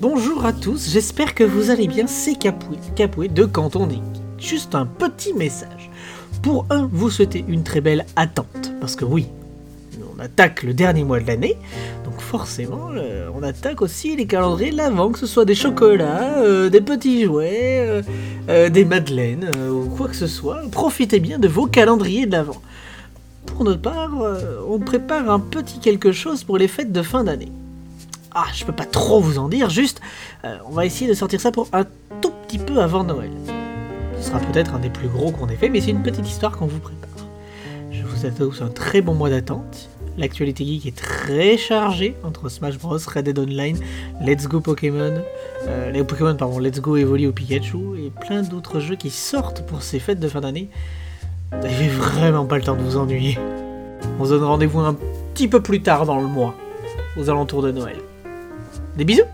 Bonjour à tous, j'espère que vous allez bien, c'est Capoué, Capoué de Canton. Juste un petit message. Pour un, vous souhaitez une très belle attente, parce que oui, on attaque le dernier mois de l'année, donc forcément, euh, on attaque aussi les calendriers de l'avant, que ce soit des chocolats, euh, des petits jouets, euh, des madeleines, ou quoi que ce soit. Profitez bien de vos calendriers de l'avant. Pour notre part, on prépare un petit quelque chose pour les fêtes de fin d'année. Ah, je peux pas trop vous en dire, juste, euh, on va essayer de sortir ça pour un tout petit peu avant Noël. Ce sera peut-être un des plus gros qu'on ait fait, mais c'est une petite histoire qu'on vous prépare. Je vous souhaite un très bon mois d'attente. L'actualité geek est très chargée entre Smash Bros, Red Dead Online, Let's Go Pokémon, euh, Let's Go Evoli au Pikachu et plein d'autres jeux qui sortent pour ces fêtes de fin d'année. Vous n'avez vraiment pas le temps de vous ennuyer. On se donne rendez-vous un petit peu plus tard dans le mois, aux alentours de Noël. Des bisous